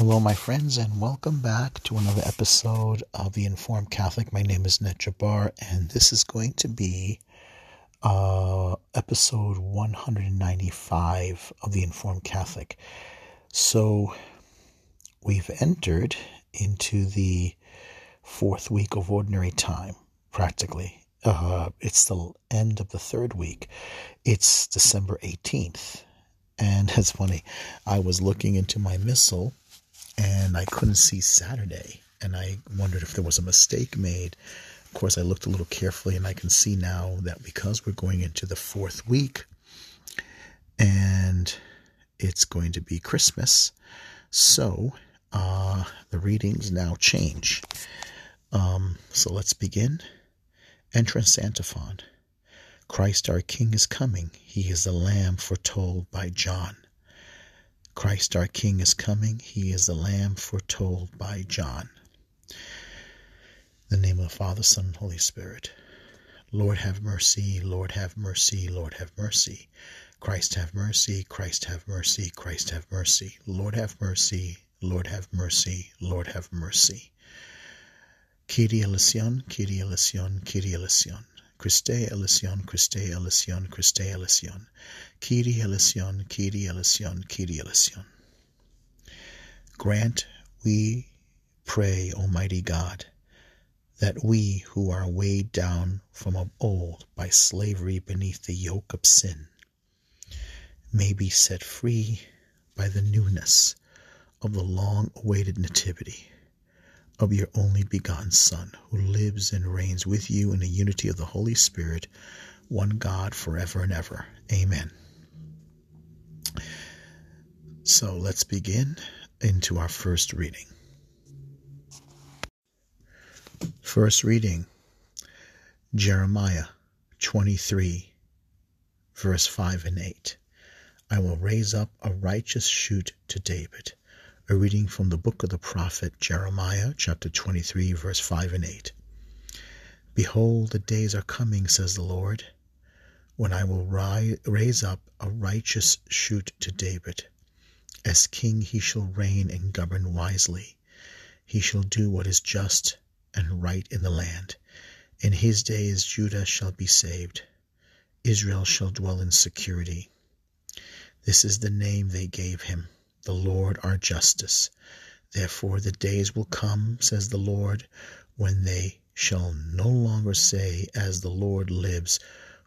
Hello, my friends, and welcome back to another episode of The Informed Catholic. My name is Ned Jabbar, and this is going to be uh, episode 195 of The Informed Catholic. So, we've entered into the fourth week of Ordinary Time, practically. Uh, it's the end of the third week. It's December 18th. And it's funny, I was looking into my missal and I couldn't see Saturday. And I wondered if there was a mistake made. Of course, I looked a little carefully and I can see now that because we're going into the fourth week and it's going to be Christmas, so uh, the readings now change. Um, so let's begin. Entrance Antiphon. Christ our King is coming. He is the Lamb foretold by John. Christ our King is coming. He is the Lamb foretold by John. In the name of the Father, Son, Holy Spirit. Lord have mercy, Lord have mercy, Lord have mercy. Christ have mercy, Christ have mercy, Christ have mercy. Lord have mercy, Lord have mercy, Lord have mercy. Kyrie eleison, Kyrie eleison, Kyrie eleison. Christe eleison, Christe eleison, Christe eleison. Kyrie eleison, Kyrie eleison, Kyrie eleison. Grant, we pray, Almighty God, that we who are weighed down from of old by slavery beneath the yoke of sin may be set free by the newness of the long awaited nativity of your only begotten Son, who lives and reigns with you in the unity of the Holy Spirit, one God forever and ever. Amen. So let's begin into our first reading. First reading Jeremiah 23, verse 5 and 8. I will raise up a righteous shoot to David a reading from the book of the prophet Jeremiah, chapter 23, verse 5 and 8. Behold, the days are coming, says the Lord, when I will raise up a righteous shoot to David. As king he shall reign and govern wisely. He shall do what is just and right in the land. In his days Judah shall be saved. Israel shall dwell in security. This is the name they gave him the Lord our justice. Therefore the days will come, says the Lord, when they shall no longer say, As the Lord lives,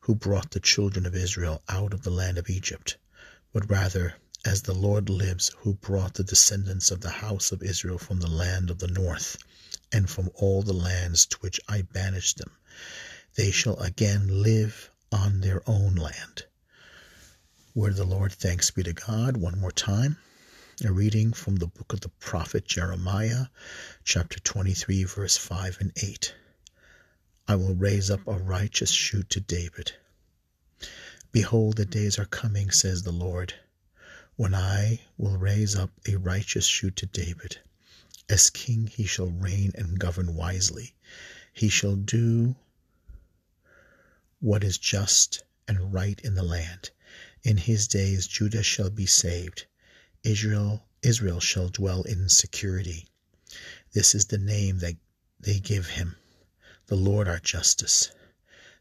who brought the children of Israel out of the land of Egypt, but rather, As the Lord lives, who brought the descendants of the house of Israel from the land of the north, and from all the lands to which I banished them. They shall again live on their own land. Word of the Lord, thanks be to God. One more time. A reading from the book of the prophet Jeremiah, chapter 23, verse 5 and 8. I will raise up a righteous shoot to David. Behold, the days are coming, says the Lord, when I will raise up a righteous shoot to David. As king he shall reign and govern wisely. He shall do what is just and right in the land. In his days Judah shall be saved Israel, Israel shall dwell in security. This is the name that they give him, the Lord our justice.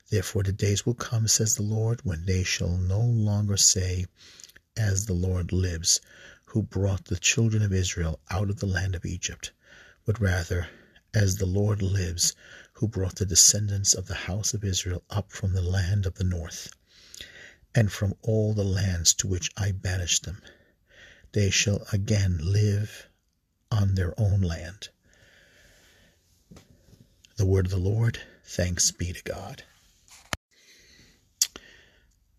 Therefore the days will come, says the Lord, when they shall no longer say, As the Lord lives, who brought the children of Israel out of the land of Egypt, but rather, As the Lord lives, who brought the descendants of the house of Israel up from the land of the north, and from all the lands to which I banished them they shall again live on their own land. The word of the Lord, thanks be to God.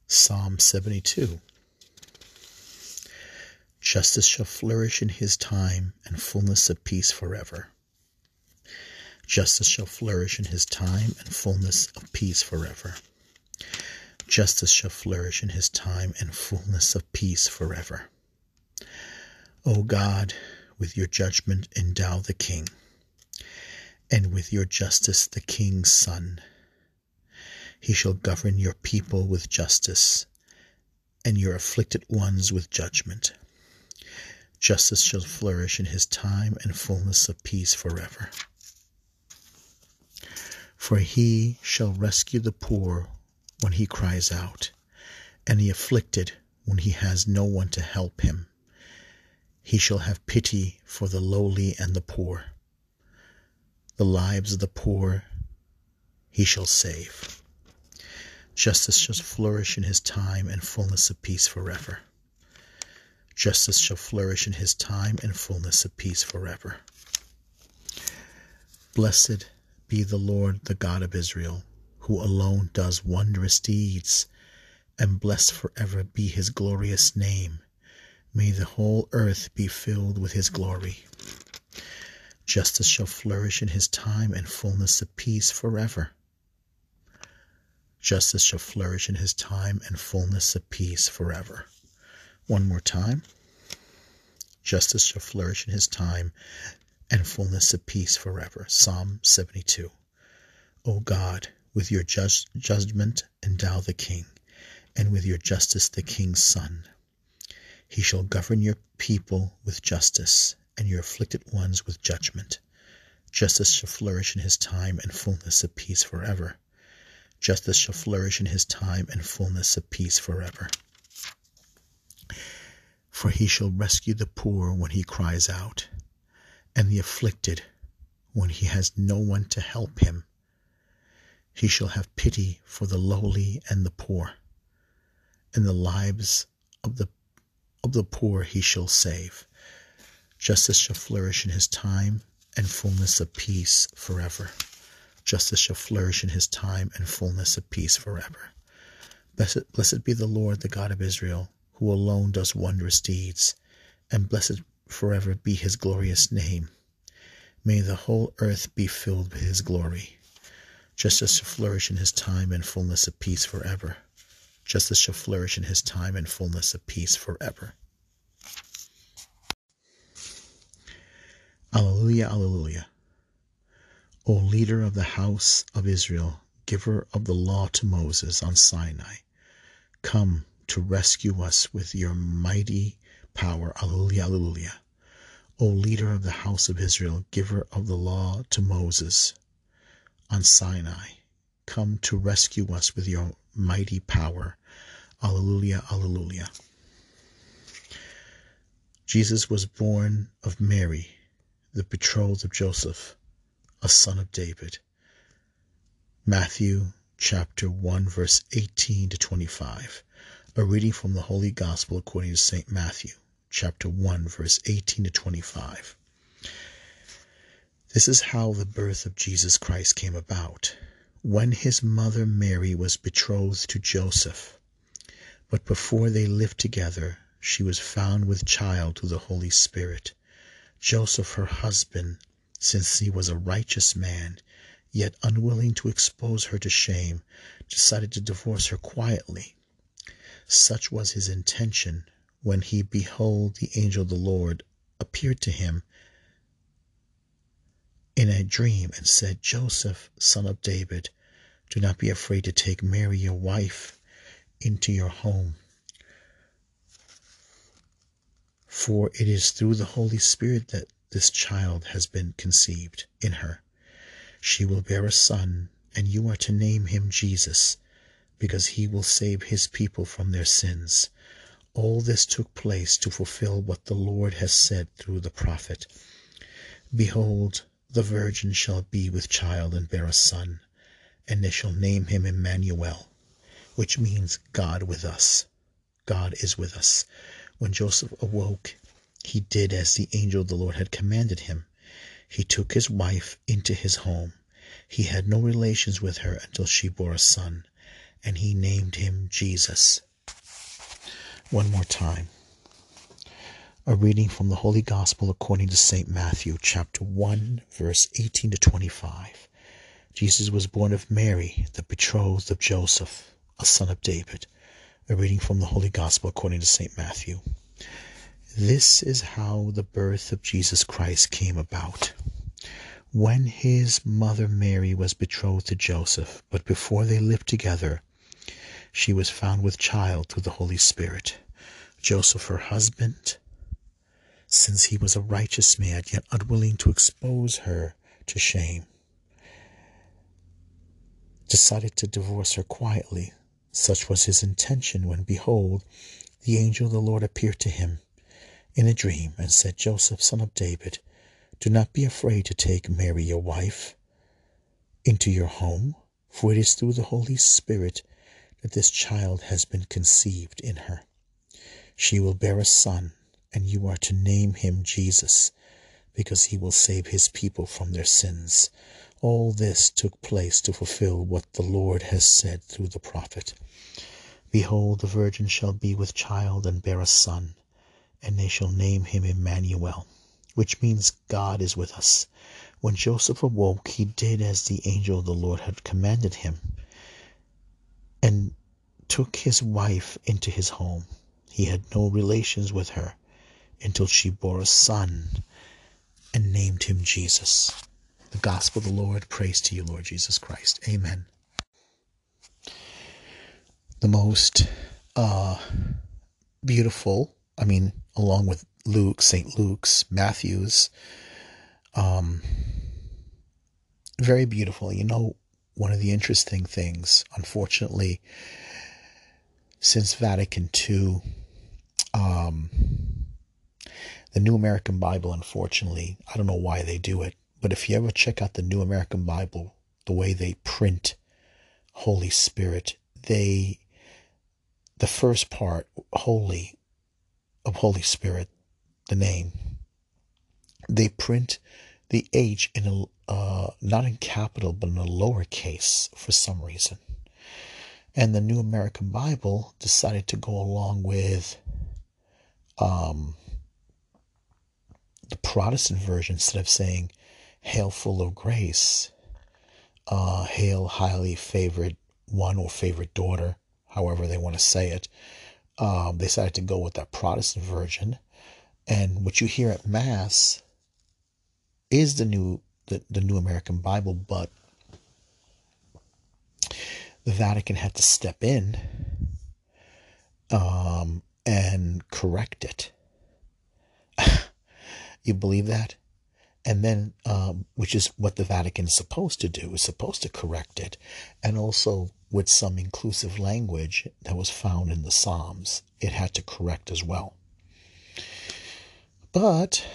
Psalm 72 Justice shall flourish in his time, and fullness of peace forever. Justice shall flourish in his time, and fullness of peace forever. Justice shall flourish in his time, and fullness of peace forever. O God, with your judgment endow the king, and with your justice the king's son. He shall govern your people with justice, and your afflicted ones with judgment. Justice shall flourish in his time and fullness of peace forever. For he shall rescue the poor when he cries out, and the afflicted when he has no one to help him. He shall have pity for the lowly and the poor. The lives of the poor he shall save. Justice shall flourish in his time and fullness of peace forever. Justice shall flourish in his time and fullness of peace forever. Blessed be the Lord, the God of Israel, who alone does wondrous deeds, and blessed forever be his glorious name. May the whole earth be filled with his glory. Justice shall flourish in his time and fullness of peace forever. Justice shall flourish in his time and fullness of peace forever. One more time. Justice shall flourish in his time and fullness of peace forever. Psalm 72. O God, with your just judgment endow the king, and with your justice the king's son. He shall govern your people with justice, and your afflicted ones with judgment. Justice shall flourish in his time and fullness of peace forever. Justice shall flourish in his time and fullness of peace forever. For he shall rescue the poor when he cries out, and the afflicted when he has no one to help him. He shall have pity for the lowly and the poor, and the lives of the of the poor he shall save. Justice shall flourish in his time and fullness of peace forever. Justice shall flourish in his time and fullness of peace forever. Blessed, blessed be the Lord, the God of Israel, who alone does wondrous deeds, and blessed forever be his glorious name. May the whole earth be filled with his glory. Justice shall flourish in his time and fullness of peace forever. Justice shall flourish in his time and fullness of peace forever. Alleluia, Alleluia. O leader of the house of Israel, giver of the law to Moses on Sinai, come to rescue us with your mighty power. Alleluia, Alleluia. O leader of the house of Israel, giver of the law to Moses on Sinai, come to rescue us with your mighty power. Alleluia, Alleluia. Jesus was born of Mary, the betrothed of Joseph a son of David. Matthew chapter 1 verse 18 to 25. A reading from the Holy Gospel according to St. Matthew chapter 1 verse 18 to 25. This is how the birth of Jesus Christ came about. When his mother Mary was betrothed to Joseph, but before they lived together, she was found with child through the Holy Spirit. Joseph, her husband, since he was a righteous man, yet unwilling to expose her to shame, decided to divorce her quietly. Such was his intention when he behold the angel of the Lord appeared to him in a dream and said, Joseph, son of David, do not be afraid to take Mary your wife into your home. For it is through the Holy Spirit that this child has been conceived in her. She will bear a son, and you are to name him Jesus, because he will save his people from their sins. All this took place to fulfill what the Lord has said through the prophet. Behold, the virgin shall be with child and bear a son, and they shall name him Emmanuel, which means God with us. God is with us. When Joseph awoke, he did as the angel of the Lord had commanded him. He took his wife into his home. He had no relations with her until she bore a son, and he named him Jesus. One more time. A reading from the Holy Gospel according to St. Matthew, chapter 1, verse 18 to 25. Jesus was born of Mary, the betrothed of Joseph, a son of David. A reading from the Holy Gospel according to St. Matthew. This is how the birth of Jesus Christ came about. When his mother Mary was betrothed to Joseph, but before they lived together, she was found with child through the Holy Spirit. Joseph, her husband, since he was a righteous man, yet unwilling to expose her to shame, decided to divorce her quietly. Such was his intention when, behold, the angel of the Lord appeared to him in a dream and said, Joseph, son of David, do not be afraid to take Mary, your wife, into your home, for it is through the Holy Spirit that this child has been conceived in her. She will bear a son, and you are to name him Jesus, because he will save his people from their sins. All this took place to fulfill what the Lord has said through the prophet. Behold, the virgin shall be with child and bear a son, and they shall name him Emmanuel, which means God is with us. When Joseph awoke, he did as the angel of the Lord had commanded him, and took his wife into his home. He had no relations with her until she bore a son and named him Jesus. The gospel of the Lord. Praise to you, Lord Jesus Christ. Amen. The most uh, beautiful, I mean, along with Luke, St. Luke's, Matthew's. Um, very beautiful. You know, one of the interesting things, unfortunately, since Vatican II, um, the New American Bible, unfortunately, I don't know why they do it, but if you ever check out the New American Bible, the way they print Holy Spirit, they, the first part, Holy, of Holy Spirit, the name, they print the H in a, uh, not in capital, but in a lowercase for some reason. And the New American Bible decided to go along with um, the Protestant version instead of saying, Hail full of grace, uh, Hail highly favored one or favorite daughter, however they want to say it. Um, they decided to go with that Protestant version. And what you hear at Mass is the new the, the New American Bible, but the Vatican had to step in um, and correct it. you believe that? And then, um, which is what the Vatican is supposed to do, is supposed to correct it, and also with some inclusive language that was found in the Psalms, it had to correct as well. But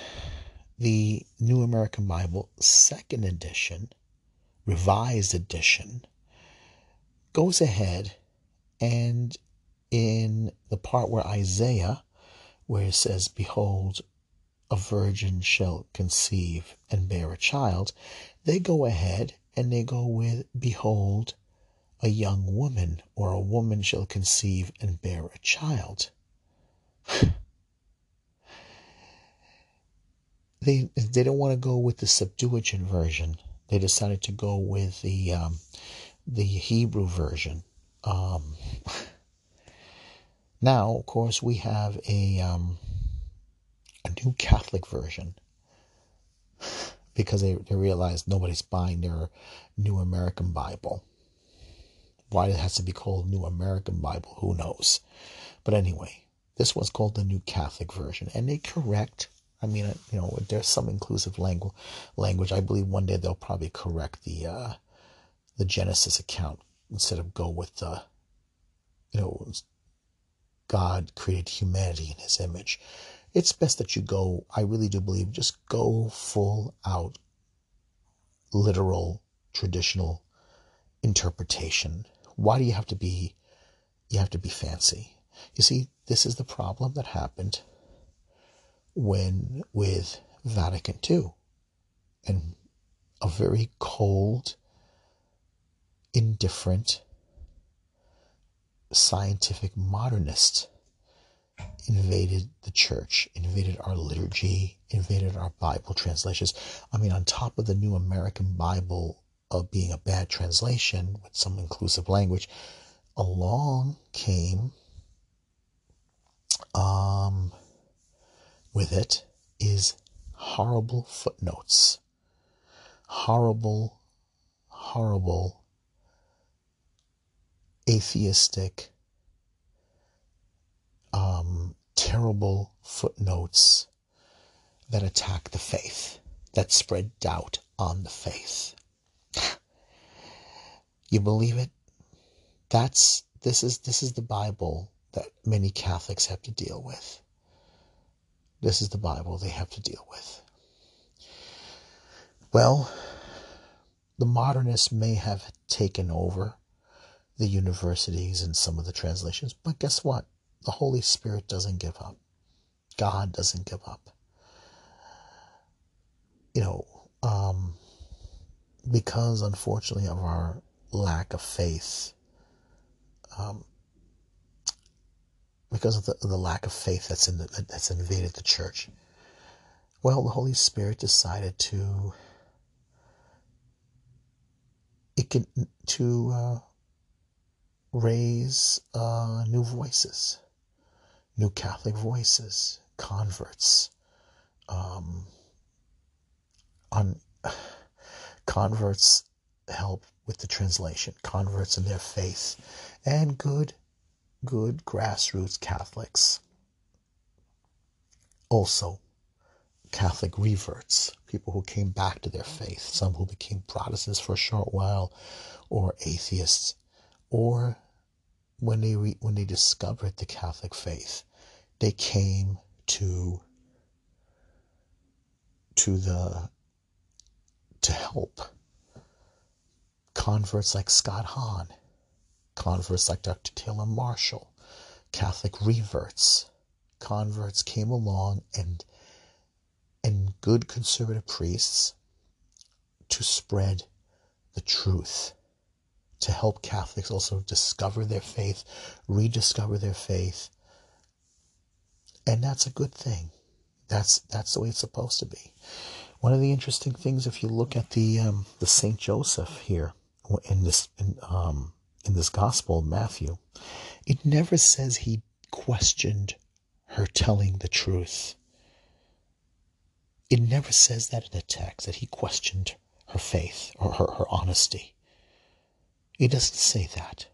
the New American Bible, second edition, revised edition, goes ahead and in the part where Isaiah, where it says, Behold, a virgin shall conceive and bear a child, they go ahead and they go with, Behold, a young woman or a woman shall conceive and bear a child. they they don't want to go with the Septuagint version. They decided to go with the um, the Hebrew version. Um, now, of course, we have a um, new Catholic version because they, they realize nobody's buying their New American Bible. Why it has to be called New American Bible, who knows? But anyway, this one's called the New Catholic Version, and they correct I mean, uh, you know, there's some inclusive language. Language. I believe one day they'll probably correct the uh, the Genesis account instead of go with the, you know, God created humanity in His image. It's best that you go. I really do believe just go full out, literal, traditional interpretation. Why do you have to be? You have to be fancy. You see, this is the problem that happened when with Vatican II and a very cold, indifferent, scientific modernist invaded the church, invaded our liturgy, invaded our Bible translations. I mean, on top of the New American Bible of being a bad translation with some inclusive language, along came um, with it is horrible footnotes. Horrible, horrible, atheistic, um, terrible footnotes that attack the faith, that spread doubt on the faith. You believe it? That's this is this is the Bible that many Catholics have to deal with. This is the Bible they have to deal with. Well, the modernists may have taken over the universities and some of the translations, but guess what? The Holy Spirit doesn't give up. God doesn't give up. You know, um, because unfortunately of our lack of faith, um, because of the, the lack of faith that's in the, that's invaded the church. Well, the Holy Spirit decided to it can to uh, raise uh, new voices, new Catholic voices, converts, um, on converts help with the translation, converts in their faith, and good good grassroots Catholics. Also, Catholic reverts, people who came back to their faith, some who became Protestants for a short while, or atheists, or when they re- when they discovered the Catholic faith, they came to to the to help converts like Scott Hahn converts like Dr. Taylor Marshall, Catholic reverts, converts came along and and good conservative priests to spread the truth, to help Catholics also discover their faith, rediscover their faith. And that's a good thing. That's that's the way it's supposed to be. One of the interesting things, if you look at the um, the Saint Joseph here in this in, um, in this gospel, Matthew, it never says he questioned her telling the truth. It never says that in the text that he questioned her faith or her, her honesty. It doesn't say that.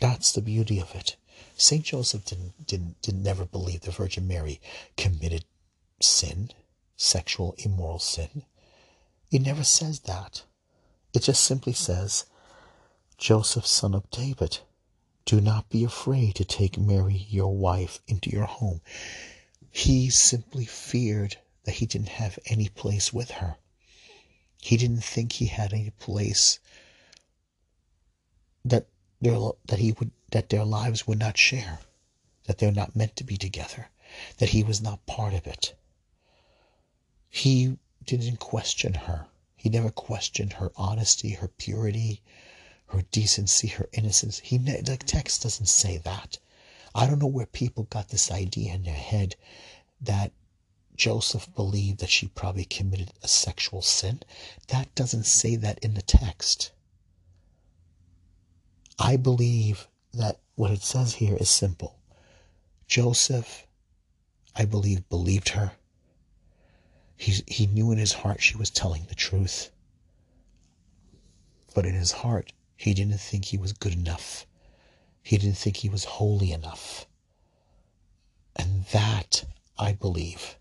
That's the beauty of it. Saint Joseph didn't, didn't, didn't never believe the Virgin Mary committed sin, sexual immoral sin. It never says that. It just simply says, Joseph, son of David, do not be afraid to take Mary, your wife, into your home. He simply feared that he didn't have any place with her. He didn't think he had any place that their that he would that their lives would not share, that they're not meant to be together, that he was not part of it. He didn't question her. He never questioned her honesty, her purity, her decency, her innocence. He the text doesn't say that. I don't know where people got this idea in their head that Joseph believed that she probably committed a sexual sin. That doesn't say that in the text. I believe that what it says here is simple. Joseph, I believe, believed her. He, he knew in his heart she was telling the truth. But in his heart, he didn't think he was good enough. He didn't think he was holy enough. And that, I believe,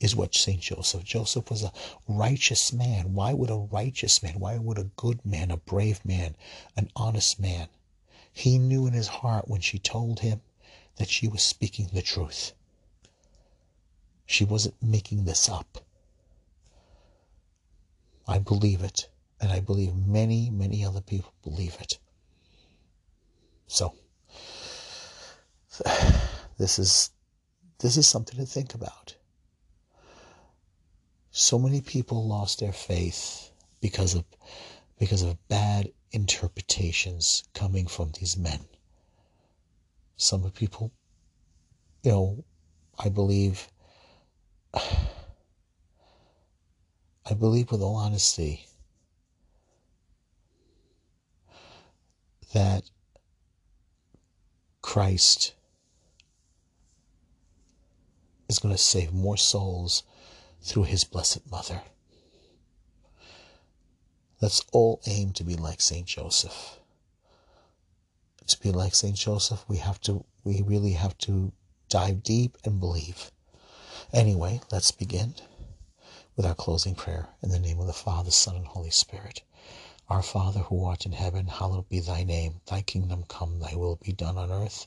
is what St. Joseph. Joseph was a righteous man. Why would a righteous man, why would a good man, a brave man, an honest man? He knew in his heart when she told him that she was speaking the truth. She wasn't making this up. I believe it. And I believe many, many other people believe it. So, this is this is something to think about. So many people lost their faith because of because of bad interpretations coming from these men. Some people, you know, I believe I believe with all honesty that Christ is going to save more souls through his Blessed Mother. Let's all aim to be like St. Joseph. To be like St. Joseph, we have to, we really have to dive deep and believe Anyway, let's begin with our closing prayer in the name of the Father, Son, and Holy Spirit. Our Father who art in heaven, hallowed be thy name. Thy kingdom come, thy will be done on earth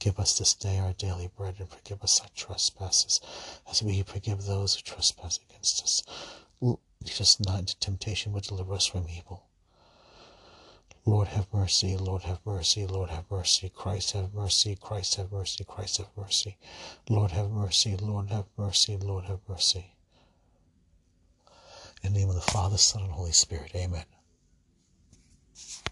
Give us this day our daily bread, and forgive us our trespasses, as we forgive those who trespass against us. Lead us not into temptation, but deliver us from evil. Lord have mercy, Lord have mercy, Lord have mercy, Christ have mercy, Christ have mercy, Christ have mercy, Lord have mercy, Lord have mercy, Lord have mercy. In the name of the Father, Son, and Holy Spirit, amen.